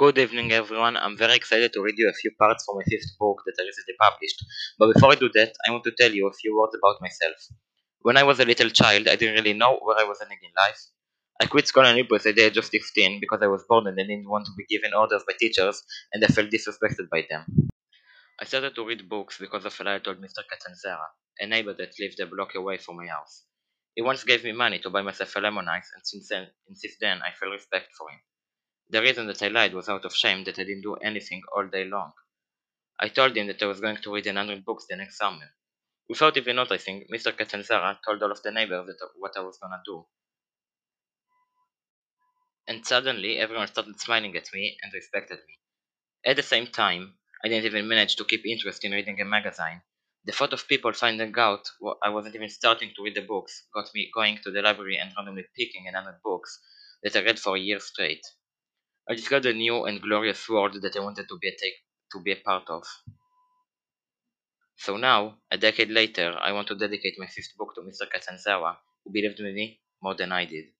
Good evening everyone, I'm very excited to read you a few parts from my fifth book that I recently published, but before I do that, I want to tell you a few words about myself. When I was a little child, I didn't really know where I was heading in life. I quit school and Ibris at the age of 16 because I was bored and I didn't want to be given orders by teachers and I felt disrespected by them. I started to read books because of a lie I told Mr. Cattanzara, a neighbor that lived a block away from my house. He once gave me money to buy myself a lemon ice and since then, and since then I felt respect for him. The reason that I lied was out of shame that I didn't do anything all day long. I told him that I was going to read 100 books the next summer. Without even noticing, Mr. Cattanzara told all of the neighbors that uh, what I was gonna do. And suddenly, everyone started smiling at me and respected me. At the same time, I didn't even manage to keep interest in reading a magazine. The thought of people finding out I wasn't even starting to read the books got me going to the library and randomly picking 100 books that I read for a year straight. I discovered a new and glorious world that I wanted to be a take to be a part of. So now, a decade later, I want to dedicate my fifth book to Mr. Cattanzara, who believed in me more than I did.